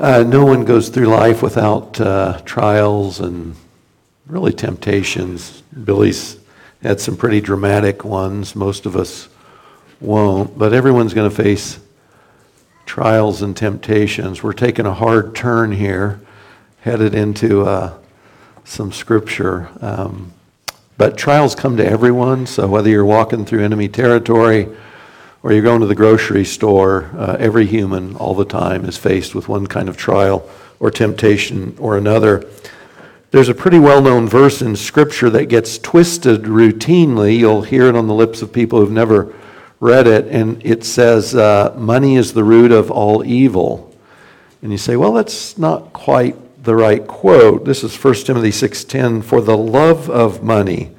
Uh, no one goes through life without uh, trials and really temptations. Billy's had some pretty dramatic ones. Most of us won't, but everyone's going to face trials and temptations. We're taking a hard turn here, headed into uh, some scripture. Um, but trials come to everyone, so whether you're walking through enemy territory or you're going to the grocery store, uh, every human all the time is faced with one kind of trial or temptation or another. There's a pretty well known verse in Scripture that gets twisted routinely. You'll hear it on the lips of people who've never read it, and it says, uh, Money is the root of all evil. And you say, Well, that's not quite the right quote. This is 1 Timothy 6:10, "For the love of money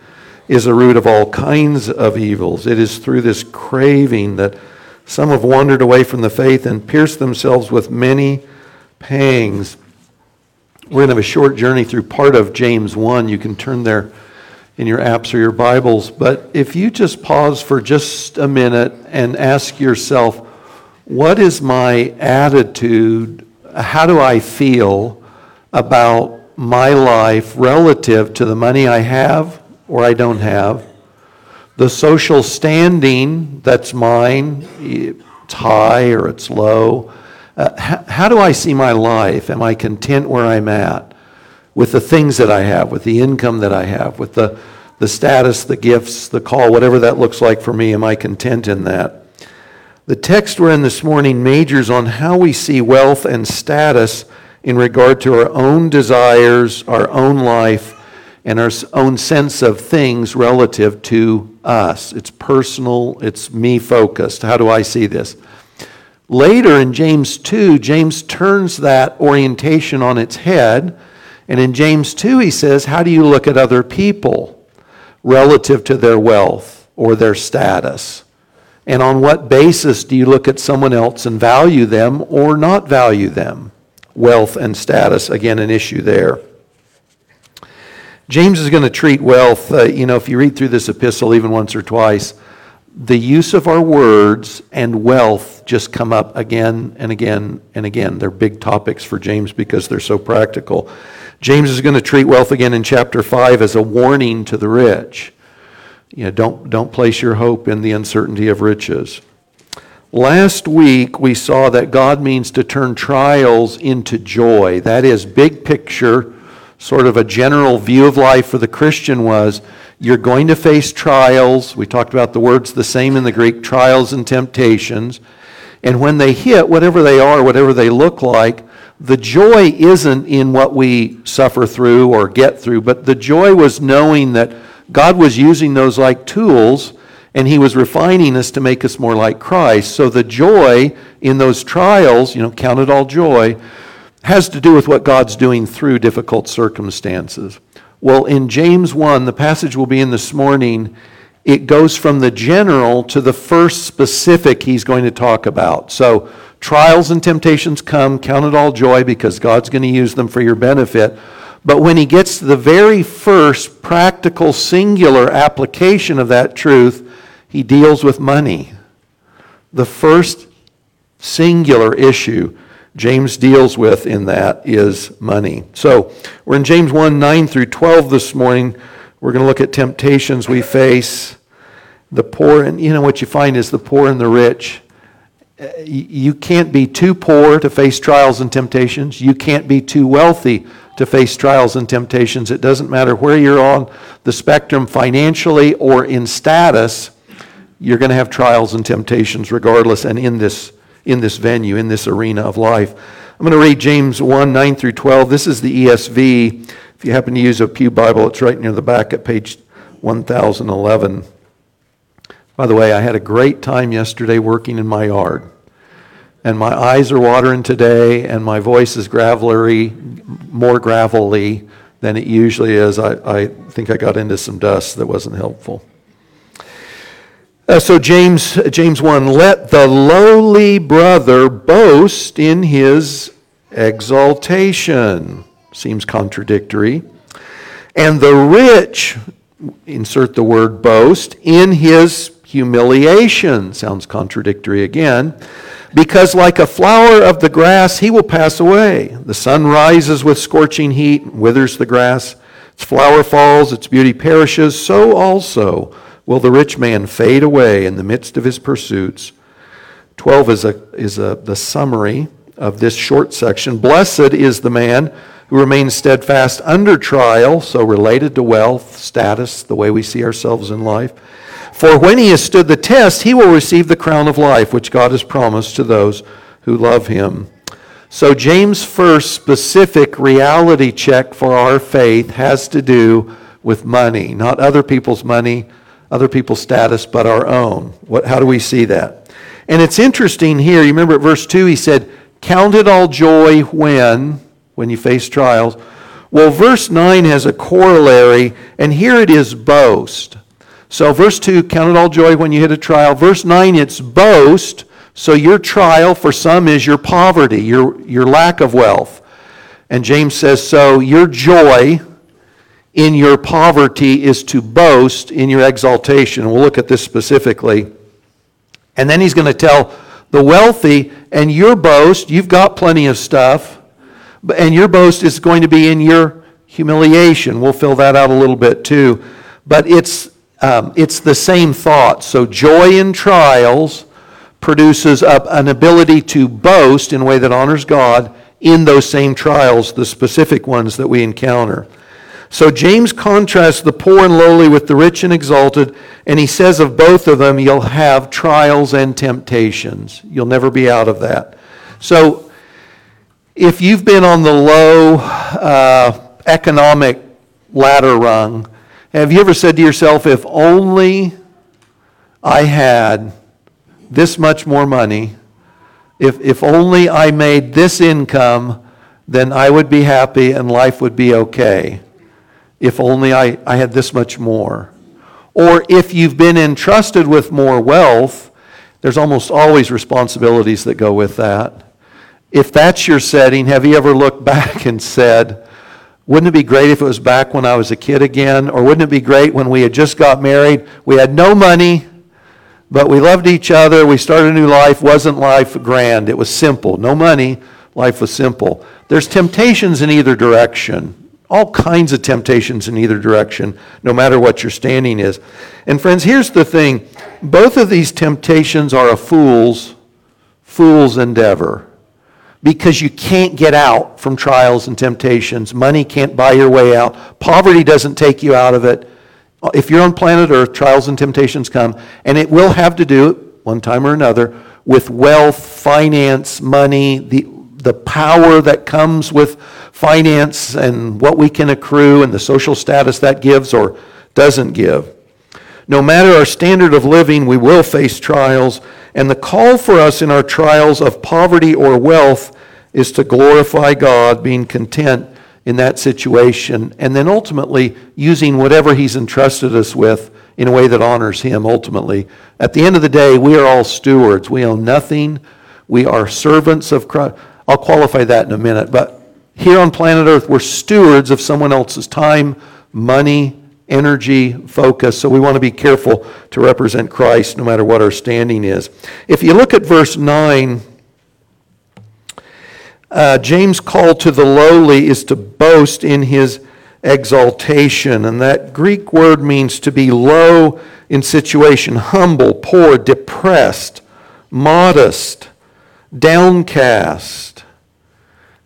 is a root of all kinds of evils. It is through this craving that some have wandered away from the faith and pierced themselves with many pangs." We're going to have a short journey through part of James 1. You can turn there in your apps or your Bibles. But if you just pause for just a minute and ask yourself, what is my attitude? How do I feel about my life relative to the money I have or I don't have? The social standing that's mine, it's high or it's low. Uh, how, how do I see my life? Am I content where I'm at with the things that I have, with the income that I have, with the, the status, the gifts, the call, whatever that looks like for me? Am I content in that? The text we're in this morning majors on how we see wealth and status in regard to our own desires, our own life, and our own sense of things relative to us. It's personal, it's me focused. How do I see this? Later in James 2, James turns that orientation on its head. And in James 2, he says, How do you look at other people relative to their wealth or their status? And on what basis do you look at someone else and value them or not value them? Wealth and status, again, an issue there. James is going to treat wealth, uh, you know, if you read through this epistle even once or twice, the use of our words and wealth just come up again and again and again. They're big topics for James because they're so practical. James is going to treat wealth again in chapter 5 as a warning to the rich. You know, don't, don't place your hope in the uncertainty of riches. Last week, we saw that God means to turn trials into joy. That is, big picture, sort of a general view of life for the Christian was you're going to face trials. We talked about the words the same in the Greek trials and temptations. And when they hit, whatever they are, whatever they look like, the joy isn't in what we suffer through or get through, but the joy was knowing that God was using those like tools and He was refining us to make us more like Christ. So the joy in those trials, you know, count it all joy, has to do with what God's doing through difficult circumstances. Well, in James 1, the passage we'll be in this morning, it goes from the general to the first specific he's going to talk about. So, trials and temptations come, count it all joy because God's going to use them for your benefit. But when he gets to the very first practical, singular application of that truth, he deals with money. The first singular issue James deals with in that is money. So we're in James 1 9 through 12 this morning. We're going to look at temptations we face, the poor, and you know what you find is the poor and the rich. Uh, you can't be too poor to face trials and temptations. You can't be too wealthy to face trials and temptations. It doesn't matter where you're on the spectrum financially or in status, you're going to have trials and temptations regardless. And in this in this venue, in this arena of life. I'm going to read James 1 9 through 12. This is the ESV. If you happen to use a Pew Bible, it's right near the back at page 1011. By the way, I had a great time yesterday working in my yard. And my eyes are watering today, and my voice is gravelly, more gravelly than it usually is. I, I think I got into some dust that wasn't helpful. Uh, so James James 1 let the lowly brother boast in his exaltation seems contradictory and the rich insert the word boast in his humiliation sounds contradictory again Because like a flower of the grass, he will pass away. The sun rises with scorching heat, withers the grass. Its flower falls, its beauty perishes. So also will the rich man fade away in the midst of his pursuits. 12 is, a, is a, the summary of this short section. Blessed is the man who remains steadfast under trial, so related to wealth, status, the way we see ourselves in life. For when he has stood the test, he will receive the crown of life, which God has promised to those who love him. So, James' first specific reality check for our faith has to do with money, not other people's money, other people's status, but our own. What, how do we see that? And it's interesting here. You remember at verse 2, he said, Count it all joy when, when you face trials. Well, verse 9 has a corollary, and here it is boast. So, verse 2, count it all joy when you hit a trial. Verse 9, it's boast. So, your trial for some is your poverty, your, your lack of wealth. And James says, So, your joy in your poverty is to boast in your exaltation. We'll look at this specifically. And then he's going to tell the wealthy, and your boast, you've got plenty of stuff, and your boast is going to be in your humiliation. We'll fill that out a little bit too. But it's, um, it's the same thought. So, joy in trials produces an ability to boast in a way that honors God in those same trials, the specific ones that we encounter. So James contrasts the poor and lowly with the rich and exalted, and he says of both of them, you'll have trials and temptations. You'll never be out of that. So if you've been on the low uh, economic ladder rung, have you ever said to yourself, if only I had this much more money, if, if only I made this income, then I would be happy and life would be okay if only I, I had this much more. Or if you've been entrusted with more wealth, there's almost always responsibilities that go with that. If that's your setting, have you ever looked back and said, wouldn't it be great if it was back when I was a kid again? Or wouldn't it be great when we had just got married? We had no money, but we loved each other. We started a new life. Wasn't life grand? It was simple. No money. Life was simple. There's temptations in either direction all kinds of temptations in either direction, no matter what your standing is. And friends, here's the thing both of these temptations are a fool's, fool's endeavor. Because you can't get out from trials and temptations. Money can't buy your way out. Poverty doesn't take you out of it. If you're on planet Earth, trials and temptations come, and it will have to do, one time or another, with wealth, finance, money, the, the power that comes with finance and what we can accrue and the social status that gives or doesn't give. No matter our standard of living, we will face trials, and the call for us in our trials of poverty or wealth is to glorify God, being content in that situation, and then ultimately using whatever He's entrusted us with in a way that honors Him ultimately. At the end of the day, we are all stewards. We own nothing. We are servants of Christ. I'll qualify that in a minute, but here on planet Earth, we're stewards of someone else's time, money, energy, focus. So we want to be careful to represent Christ no matter what our standing is. If you look at verse 9, uh, James' call to the lowly is to boast in his exaltation. And that Greek word means to be low in situation, humble, poor, depressed, modest, downcast.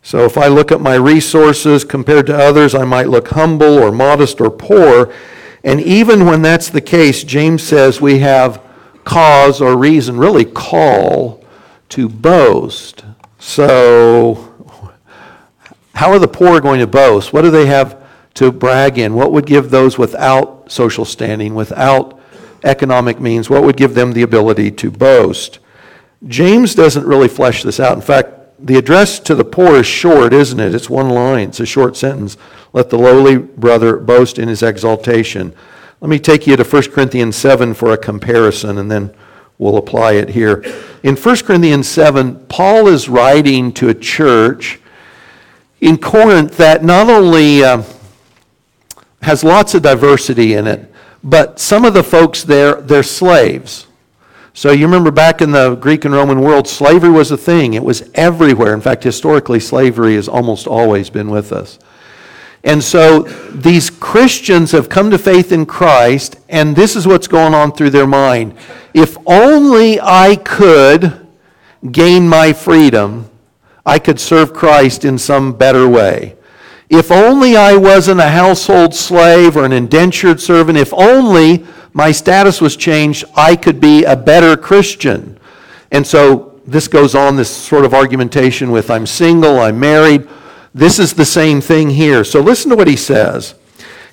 So if I look at my resources compared to others, I might look humble or modest or poor. And even when that's the case, James says we have cause or reason, really call to boast. So, how are the poor going to boast? What do they have to brag in? What would give those without social standing, without economic means, what would give them the ability to boast? James doesn't really flesh this out. In fact, the address to the poor is short, isn't it? It's one line, it's a short sentence. Let the lowly brother boast in his exaltation. Let me take you to 1 Corinthians 7 for a comparison, and then we'll apply it here. In 1 Corinthians 7, Paul is writing to a church in Corinth that not only uh, has lots of diversity in it, but some of the folks there, they're slaves. So you remember back in the Greek and Roman world, slavery was a thing. It was everywhere. In fact, historically, slavery has almost always been with us. And so these Christians have come to faith in Christ, and this is what's going on through their mind. If only I could gain my freedom, I could serve Christ in some better way. If only I wasn't a household slave or an indentured servant, if only my status was changed, I could be a better Christian. And so this goes on, this sort of argumentation with I'm single, I'm married. This is the same thing here. So listen to what he says.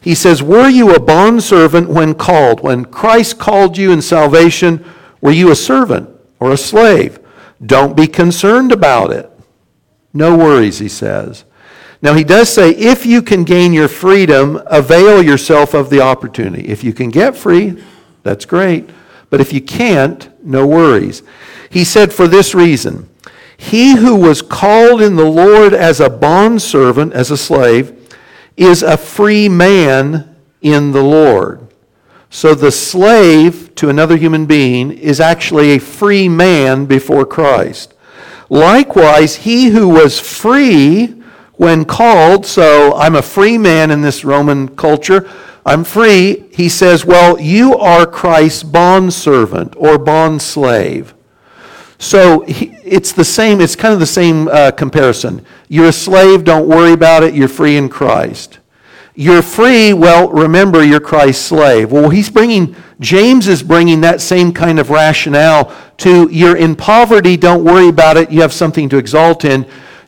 He says, Were you a bondservant when called? When Christ called you in salvation, were you a servant or a slave? Don't be concerned about it. No worries, he says. Now, he does say, if you can gain your freedom, avail yourself of the opportunity. If you can get free, that's great. But if you can't, no worries. He said, for this reason He who was called in the Lord as a bondservant, as a slave, is a free man in the Lord. So the slave to another human being is actually a free man before Christ. Likewise, he who was free when called, so I'm a free man in this Roman culture, I'm free, he says, Well, you are Christ's bondservant or bondslave. So he, it's the same, it's kind of the same uh, comparison. You're a slave, don't worry about it, you're free in Christ. You're free, well, remember you're Christ's slave. Well, he's bringing, James is bringing that same kind of rationale to you're in poverty, don't worry about it, you have something to exalt in.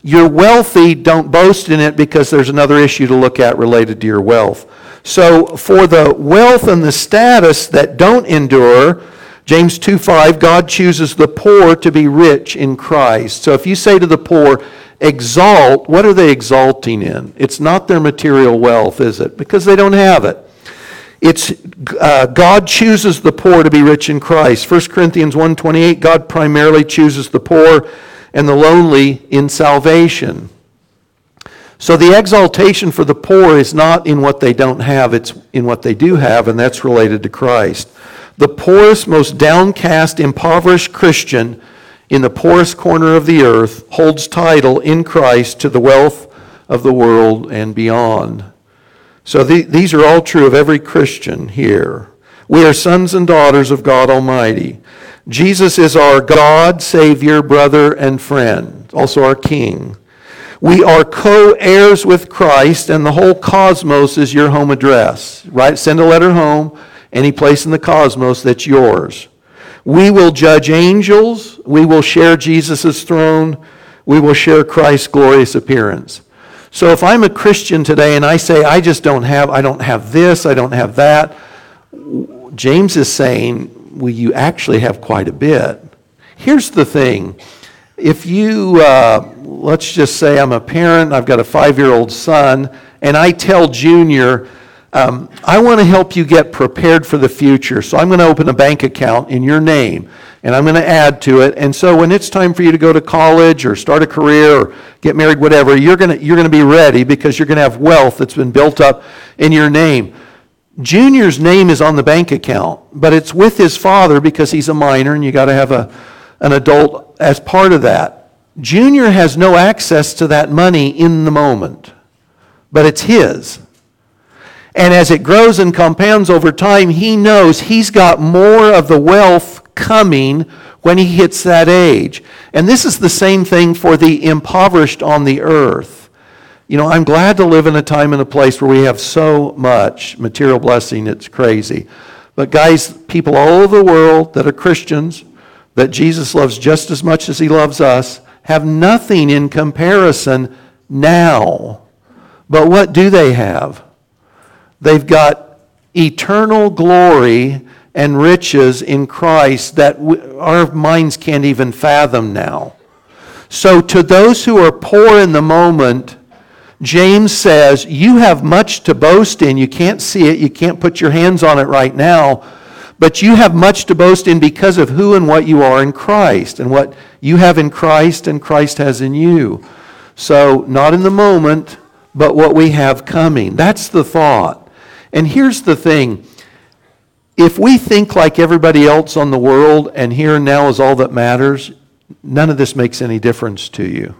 You're wealthy, don't boast in it because there's another issue to look at related to your wealth. So, for the wealth and the status that don't endure, James 2 5, God chooses the poor to be rich in Christ. So, if you say to the poor, exalt, what are they exalting in? It's not their material wealth, is it? Because they don't have it. It's uh, God chooses the poor to be rich in Christ. 1 Corinthians 1:28 God primarily chooses the poor and the lonely in salvation. So the exaltation for the poor is not in what they don't have, it's in what they do have, and that's related to Christ. The poorest, most downcast, impoverished Christian in the poorest corner of the earth holds title in Christ to the wealth of the world and beyond. So the, these are all true of every Christian here. We are sons and daughters of God Almighty. Jesus is our God, Savior, brother, and friend, also our King. We are co heirs with Christ, and the whole cosmos is your home address. Right? Send a letter home, any place in the cosmos that's yours. We will judge angels. We will share Jesus' throne. We will share Christ's glorious appearance. So if I'm a Christian today and I say, I just don't have, I don't have this, I don't have that, James is saying, well, you actually have quite a bit. Here's the thing if you, uh, let's just say I'm a parent, I've got a five year old son, and I tell Junior, um, I want to help you get prepared for the future. So I'm going to open a bank account in your name and I'm going to add to it. And so when it's time for you to go to college or start a career or get married, whatever, you're going to, you're going to be ready because you're going to have wealth that's been built up in your name. Junior's name is on the bank account, but it's with his father because he's a minor and you got to have a, an adult as part of that. Junior has no access to that money in the moment, but it's his. And as it grows and compounds over time, he knows he's got more of the wealth coming when he hits that age. And this is the same thing for the impoverished on the earth. You know, I'm glad to live in a time and a place where we have so much material blessing, it's crazy. But, guys, people all over the world that are Christians, that Jesus loves just as much as he loves us, have nothing in comparison now. But what do they have? They've got eternal glory and riches in Christ that our minds can't even fathom now. So, to those who are poor in the moment, James says, You have much to boast in. You can't see it, you can't put your hands on it right now, but you have much to boast in because of who and what you are in Christ, and what you have in Christ and Christ has in you. So, not in the moment, but what we have coming. That's the thought. And here's the thing if we think like everybody else on the world and here and now is all that matters, none of this makes any difference to you.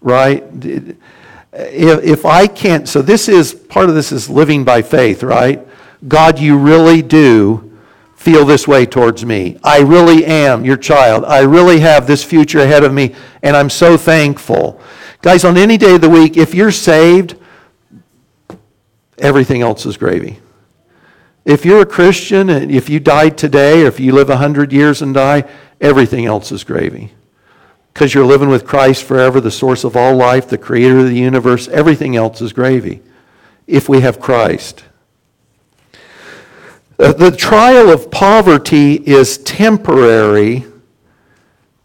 Right? If, if I can't, so this is part of this is living by faith, right? God, you really do feel this way towards me. I really am your child. I really have this future ahead of me, and I'm so thankful. Guys, on any day of the week, if you're saved, everything else is gravy. If you're a Christian if you died today or if you live 100 years and die, everything else is gravy. Because you're living with Christ forever, the source of all life, the creator of the universe, everything else is gravy if we have Christ. Uh, the trial of poverty is temporary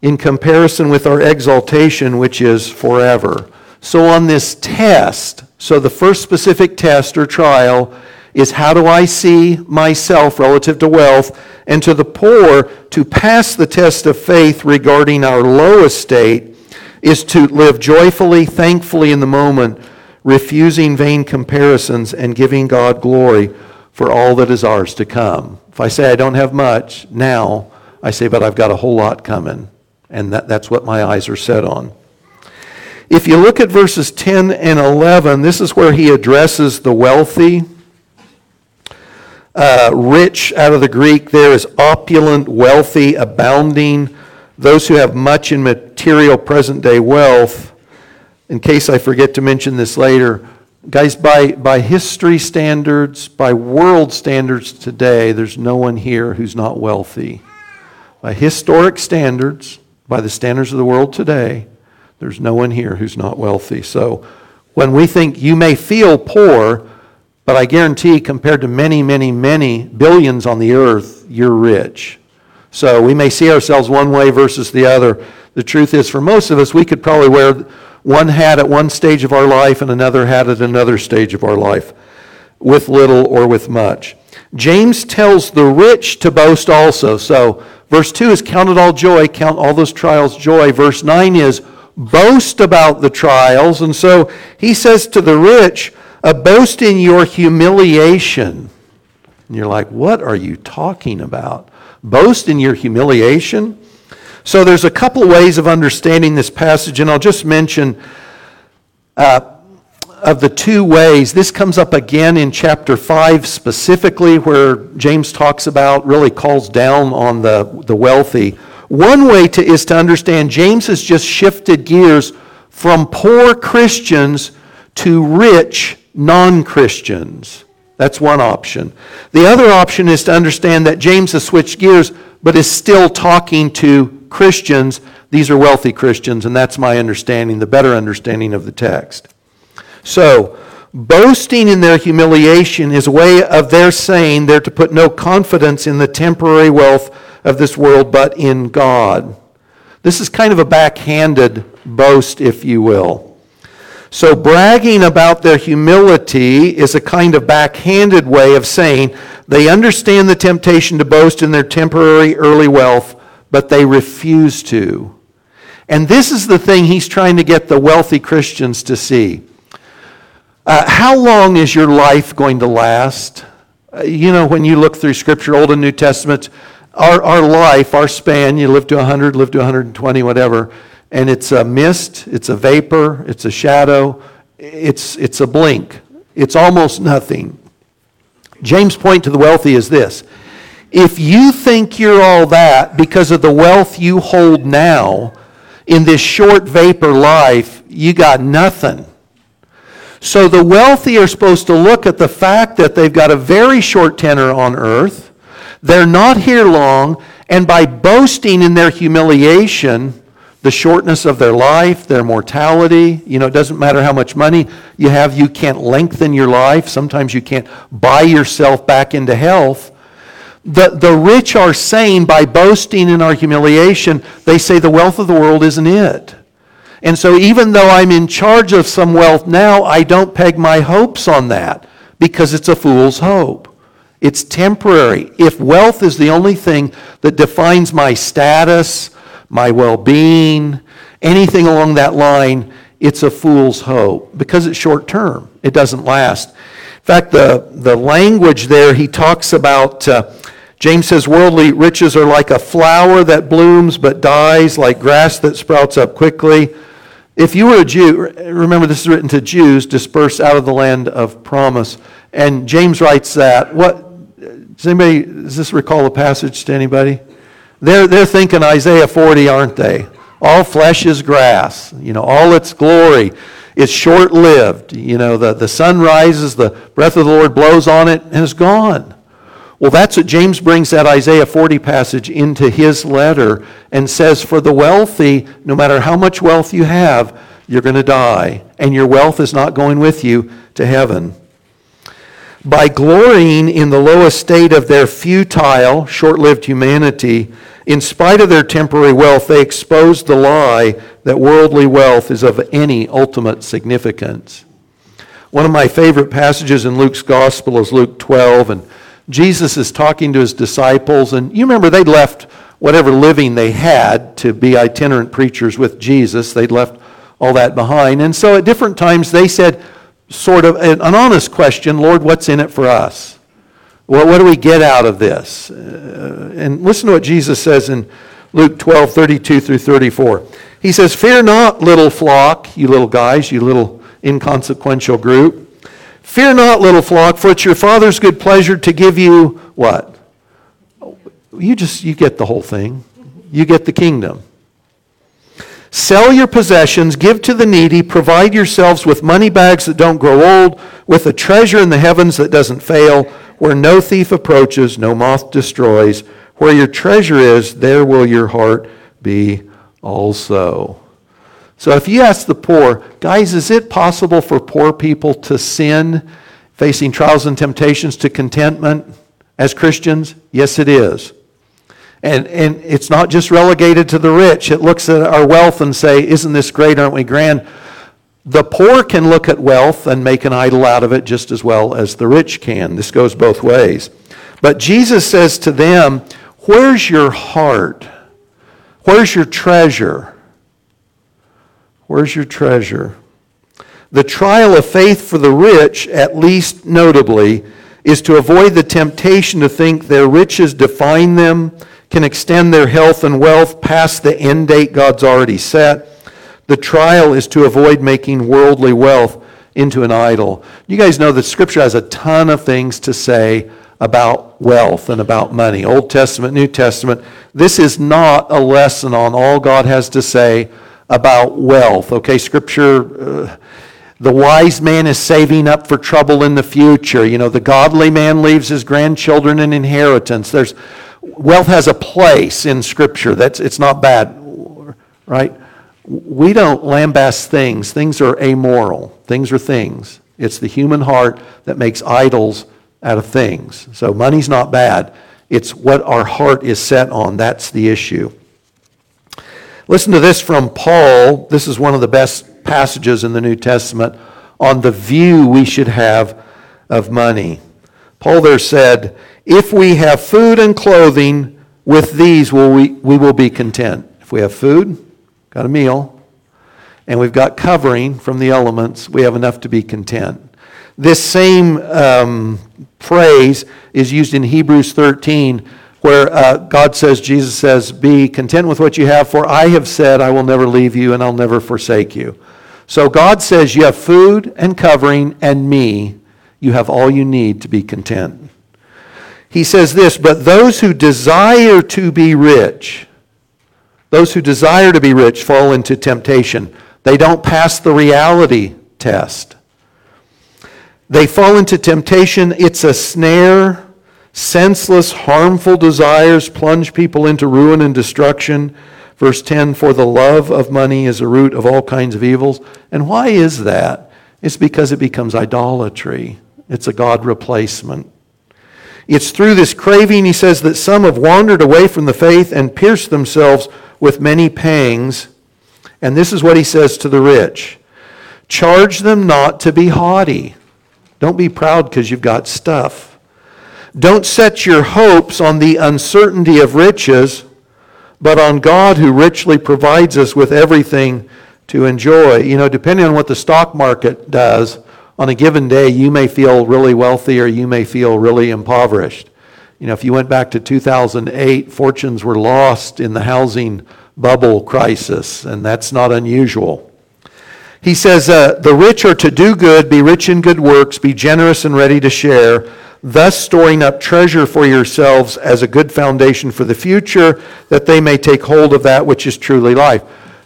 in comparison with our exaltation, which is forever. So, on this test, so the first specific test or trial is how do I see myself relative to wealth, and to the poor, to pass the test of faith regarding our low estate is to live joyfully, thankfully in the moment, refusing vain comparisons and giving God glory for all that is ours to come. If I say I don't have much now, I say, but I've got a whole lot coming. And that, that's what my eyes are set on. If you look at verses 10 and 11, this is where he addresses the wealthy uh, rich out of the Greek there is opulent, wealthy, abounding. Those who have much in material present day wealth. In case I forget to mention this later, guys, by, by history standards, by world standards today, there's no one here who's not wealthy. By historic standards, by the standards of the world today, there's no one here who's not wealthy. So when we think you may feel poor, but I guarantee, compared to many, many, many billions on the earth, you're rich. So we may see ourselves one way versus the other. The truth is, for most of us, we could probably wear one hat at one stage of our life and another hat at another stage of our life, with little or with much. James tells the rich to boast also. So verse 2 is count it all joy, count all those trials joy. Verse 9 is boast about the trials. And so he says to the rich, a boast in your humiliation. And you're like, what are you talking about? Boast in your humiliation? So there's a couple ways of understanding this passage, and I'll just mention uh, of the two ways. This comes up again in chapter 5 specifically, where James talks about, really calls down on the, the wealthy. One way to, is to understand James has just shifted gears from poor Christians to rich non Christians. That's one option. The other option is to understand that James has switched gears, but is still talking to Christians. These are wealthy Christians, and that's my understanding, the better understanding of the text. So, boasting in their humiliation is a way of their saying they're to put no confidence in the temporary wealth of this world, but in God. This is kind of a backhanded boast, if you will. So, bragging about their humility is a kind of backhanded way of saying they understand the temptation to boast in their temporary early wealth, but they refuse to. And this is the thing he's trying to get the wealthy Christians to see. Uh, how long is your life going to last? Uh, you know, when you look through Scripture, Old and New Testament, our, our life, our span, you live to 100, live to 120, whatever and it's a mist, it's a vapor, it's a shadow, it's, it's a blink. It's almost nothing. James' point to the wealthy is this if you think you're all that because of the wealth you hold now in this short vapor life, you got nothing. So the wealthy are supposed to look at the fact that they've got a very short tenor on earth, they're not here long, and by boasting in their humiliation, the shortness of their life, their mortality. You know, it doesn't matter how much money you have, you can't lengthen your life. Sometimes you can't buy yourself back into health. The, the rich are saying by boasting in our humiliation, they say the wealth of the world isn't it. And so even though I'm in charge of some wealth now, I don't peg my hopes on that because it's a fool's hope. It's temporary. If wealth is the only thing that defines my status, my well being, anything along that line, it's a fool's hope because it's short term. It doesn't last. In fact, the, the language there, he talks about, uh, James says, worldly riches are like a flower that blooms but dies, like grass that sprouts up quickly. If you were a Jew, remember this is written to Jews dispersed out of the land of promise. And James writes that. What does anybody does this recall a passage to anybody? They're, they're thinking Isaiah 40, aren't they? All flesh is grass, you know, all its glory is short lived. You know, the, the sun rises, the breath of the Lord blows on it, and it's gone. Well, that's what James brings that Isaiah 40 passage into his letter and says, For the wealthy, no matter how much wealth you have, you're going to die, and your wealth is not going with you to heaven. By glorying in the low estate of their futile, short lived humanity, in spite of their temporary wealth, they exposed the lie that worldly wealth is of any ultimate significance. One of my favorite passages in Luke's gospel is Luke 12, and Jesus is talking to his disciples, and you remember they'd left whatever living they had to be itinerant preachers with Jesus. They'd left all that behind. And so at different times they said, sort of an honest question Lord, what's in it for us? Well, what do we get out of this? Uh, and listen to what Jesus says in Luke 12, 32 through 34. He says, Fear not, little flock, you little guys, you little inconsequential group. Fear not, little flock, for it's your Father's good pleasure to give you what? You just, you get the whole thing. You get the kingdom. Sell your possessions, give to the needy, provide yourselves with money bags that don't grow old, with a treasure in the heavens that doesn't fail, where no thief approaches, no moth destroys. Where your treasure is, there will your heart be also. So if you ask the poor, guys, is it possible for poor people to sin facing trials and temptations to contentment as Christians? Yes, it is. And, and it's not just relegated to the rich. It looks at our wealth and say, isn't this great? Aren't we grand? The poor can look at wealth and make an idol out of it just as well as the rich can. This goes both ways. But Jesus says to them, Where's your heart? Where's your treasure? Where's your treasure? The trial of faith for the rich, at least notably, is to avoid the temptation to think their riches define them, can extend their health and wealth past the end date God's already set. The trial is to avoid making worldly wealth into an idol. You guys know that Scripture has a ton of things to say about wealth and about money. Old Testament, New Testament. This is not a lesson on all God has to say about wealth. Okay, scripture, uh, the wise man is saving up for trouble in the future. You know, the godly man leaves his grandchildren an inheritance. There's, wealth has a place in scripture. That's, it's not bad, right? We don't lambast things. Things are amoral. Things are things. It's the human heart that makes idols out of things. So money's not bad. It's what our heart is set on. That's the issue. Listen to this from Paul. This is one of the best passages in the New Testament on the view we should have of money. Paul there said, If we have food and clothing, with these will we, we will be content. If we have food, got a meal, and we've got covering from the elements, we have enough to be content. This same um, phrase is used in Hebrews 13 where uh, God says, Jesus says, Be content with what you have, for I have said, I will never leave you and I'll never forsake you. So God says, You have food and covering and me. You have all you need to be content. He says this, But those who desire to be rich, those who desire to be rich fall into temptation. They don't pass the reality test. They fall into temptation. It's a snare Senseless, harmful desires plunge people into ruin and destruction. Verse 10 For the love of money is a root of all kinds of evils. And why is that? It's because it becomes idolatry, it's a God replacement. It's through this craving, he says, that some have wandered away from the faith and pierced themselves with many pangs. And this is what he says to the rich Charge them not to be haughty. Don't be proud because you've got stuff. Don't set your hopes on the uncertainty of riches, but on God who richly provides us with everything to enjoy. You know, depending on what the stock market does, On a given day, you may feel really wealthy or you may feel really impoverished. You know, if you went back to 2008, fortunes were lost in the housing bubble crisis, and that's not unusual. He says, uh, The rich are to do good, be rich in good works, be generous and ready to share, thus storing up treasure for yourselves as a good foundation for the future, that they may take hold of that which is truly life.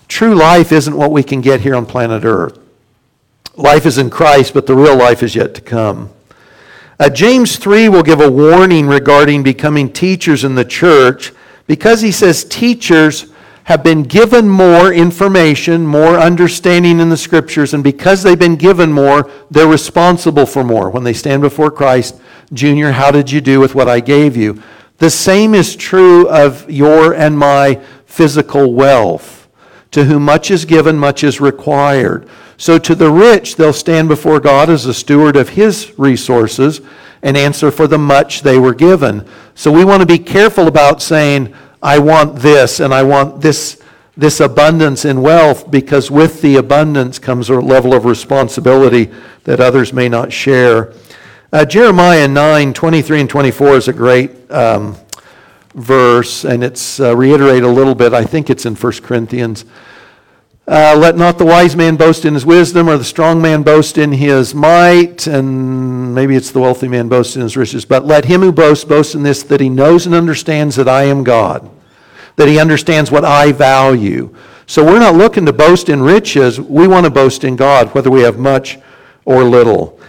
True life isn't what we can get here on planet Earth. Life is in Christ, but the real life is yet to come. Uh, James 3 will give a warning regarding becoming teachers in the church because he says teachers have been given more information, more understanding in the scriptures, and because they've been given more, they're responsible for more. When they stand before Christ, Junior, how did you do with what I gave you? The same is true of your and my physical wealth. To whom much is given, much is required. So to the rich, they'll stand before God as a steward of his resources and answer for the much they were given. So we want to be careful about saying, I want this and I want this, this abundance in wealth because with the abundance comes a level of responsibility that others may not share. Uh, Jeremiah 9, 23 and 24 is a great um, verse, and it's uh, reiterated a little bit. I think it's in 1 Corinthians. Uh, let not the wise man boast in his wisdom, or the strong man boast in his might, and maybe it's the wealthy man boast in his riches. But let him who boasts boast in this that he knows and understands that I am God, that he understands what I value. So we're not looking to boast in riches. We want to boast in God, whether we have much or little.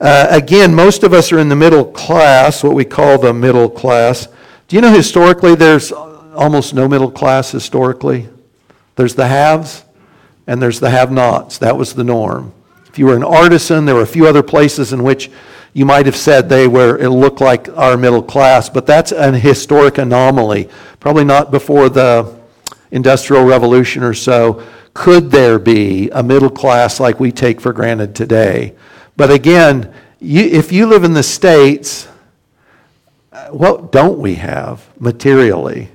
Uh, again, most of us are in the middle class, what we call the middle class. Do you know historically there's almost no middle class historically? There's the haves and there's the have nots. That was the norm. If you were an artisan, there were a few other places in which you might have said they were, it looked like our middle class, but that's an historic anomaly. Probably not before the Industrial Revolution or so. Could there be a middle class like we take for granted today? But again, you, if you live in the States, what don't we have materially?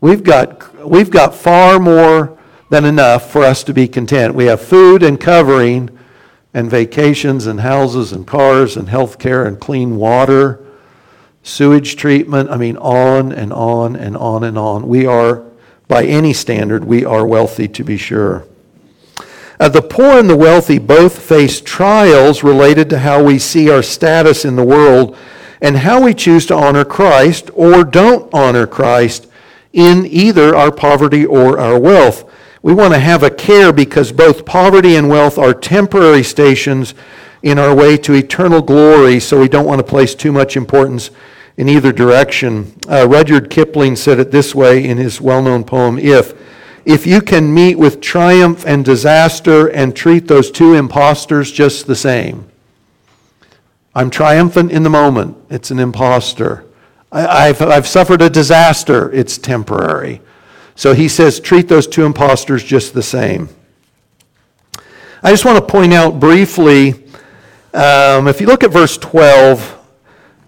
We've got, we've got far more than enough for us to be content. We have food and covering and vacations and houses and cars and health care and clean water, sewage treatment. I mean, on and on and on and on. We are, by any standard, we are wealthy to be sure. Uh, the poor and the wealthy both face trials related to how we see our status in the world and how we choose to honor Christ or don't honor Christ in either our poverty or our wealth. We want to have a care because both poverty and wealth are temporary stations in our way to eternal glory, so we don't want to place too much importance in either direction. Uh, Rudyard Kipling said it this way in his well known poem, If. If you can meet with triumph and disaster and treat those two impostors just the same. I'm triumphant in the moment, it's an impostor. I, have I've suffered a disaster, it's temporary. So he says, treat those two impostors just the same. I just want to point out briefly um, if you look at verse 12,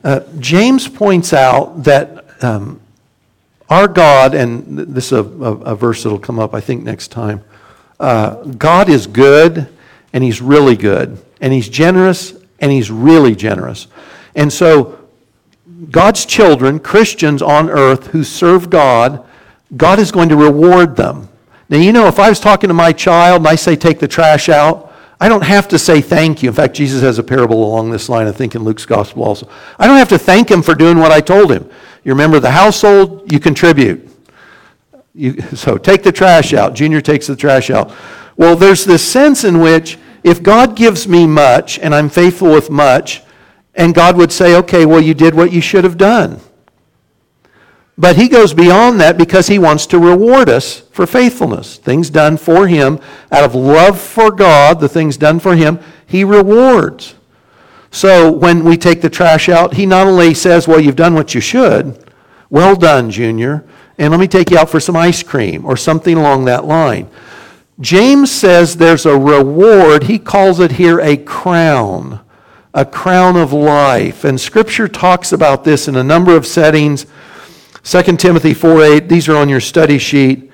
uh, James points out that um, our God, and this is a, a, a, verse that'll come up, I think, next time. Uh, God is good, and He's really good, and He's generous, and He's really generous. And so, God's children, Christians on earth who serve God, God is going to reward them. Now, you know, if I was talking to my child and I say, take the trash out, I don't have to say thank you. In fact, Jesus has a parable along this line, I think, in Luke's gospel also. I don't have to thank him for doing what I told him. You remember the household, you contribute. You, so take the trash out. Junior takes the trash out. Well, there's this sense in which if God gives me much and I'm faithful with much, and God would say, okay, well, you did what you should have done. But he goes beyond that because he wants to reward us for faithfulness. Things done for him, out of love for God, the things done for him, he rewards. So when we take the trash out, he not only says, Well, you've done what you should, well done, Junior, and let me take you out for some ice cream or something along that line. James says there's a reward. He calls it here a crown, a crown of life. And Scripture talks about this in a number of settings. 2 Timothy 4 8, these are on your study sheet.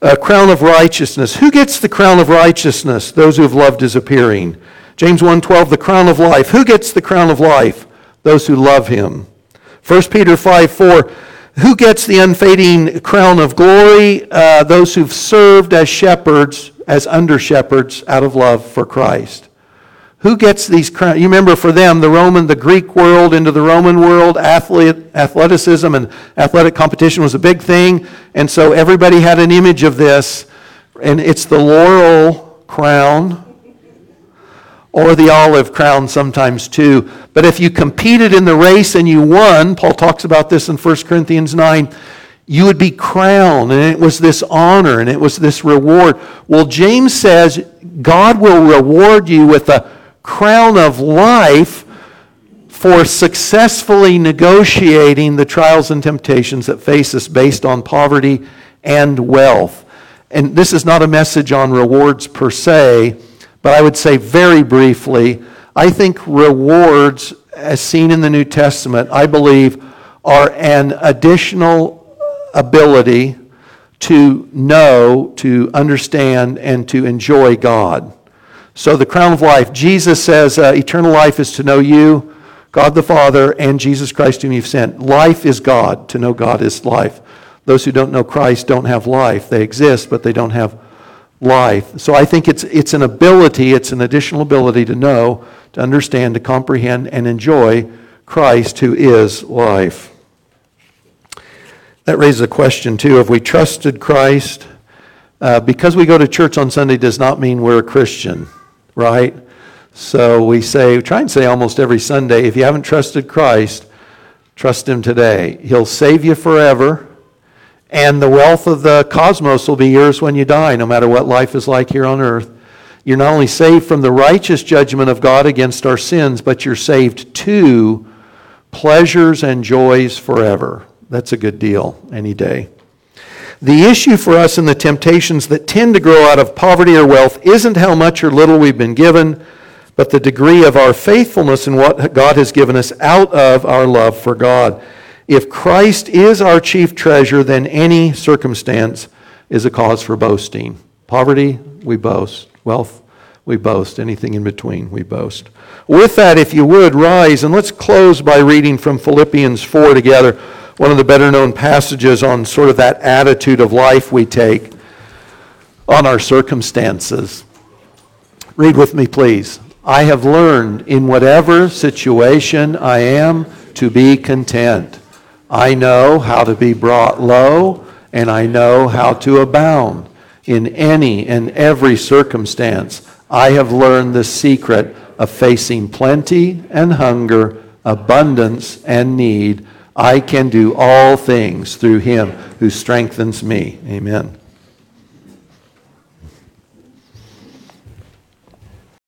A crown of righteousness. Who gets the crown of righteousness? Those who have loved his appearing. James 1:12, the crown of life. Who gets the crown of life? Those who love him. 1 Peter 5 4, who gets the unfading crown of glory? Uh, those who've served as shepherds, as under shepherds, out of love for Christ. Who gets these crowns? You remember for them, the Roman, the Greek world into the Roman world, athlete, athleticism and athletic competition was a big thing. And so everybody had an image of this. And it's the laurel crown or the olive crown sometimes too. But if you competed in the race and you won, Paul talks about this in 1 Corinthians 9, you would be crowned, and it was this honor and it was this reward. Well, James says God will reward you with a crown of life for successfully negotiating the trials and temptations that face us based on poverty and wealth. And this is not a message on rewards per se, but I would say very briefly I think rewards, as seen in the New Testament, I believe, are an additional ability to know, to understand, and to enjoy God. So, the crown of life, Jesus says uh, eternal life is to know you, God the Father, and Jesus Christ, whom you've sent. Life is God. To know God is life. Those who don't know Christ don't have life. They exist, but they don't have life. So, I think it's, it's an ability, it's an additional ability to know, to understand, to comprehend, and enjoy Christ, who is life. That raises a question, too. Have we trusted Christ? Uh, because we go to church on Sunday does not mean we're a Christian right? So we say, try and say almost every Sunday, if you haven't trusted Christ, trust Him today. He'll save you forever, and the wealth of the cosmos will be yours when you die, no matter what life is like here on earth. You're not only saved from the righteous judgment of God against our sins, but you're saved to pleasures and joys forever. That's a good deal any day. The issue for us in the temptations that tend to grow out of poverty or wealth isn't how much or little we've been given, but the degree of our faithfulness in what God has given us out of our love for God. If Christ is our chief treasure, then any circumstance is a cause for boasting. Poverty, we boast. Wealth, we boast. Anything in between, we boast. With that, if you would, rise and let's close by reading from Philippians 4 together one of the better known passages on sort of that attitude of life we take on our circumstances. Read with me, please. I have learned in whatever situation I am to be content. I know how to be brought low, and I know how to abound. In any and every circumstance, I have learned the secret of facing plenty and hunger, abundance and need I can do all things through him who strengthens me. Amen.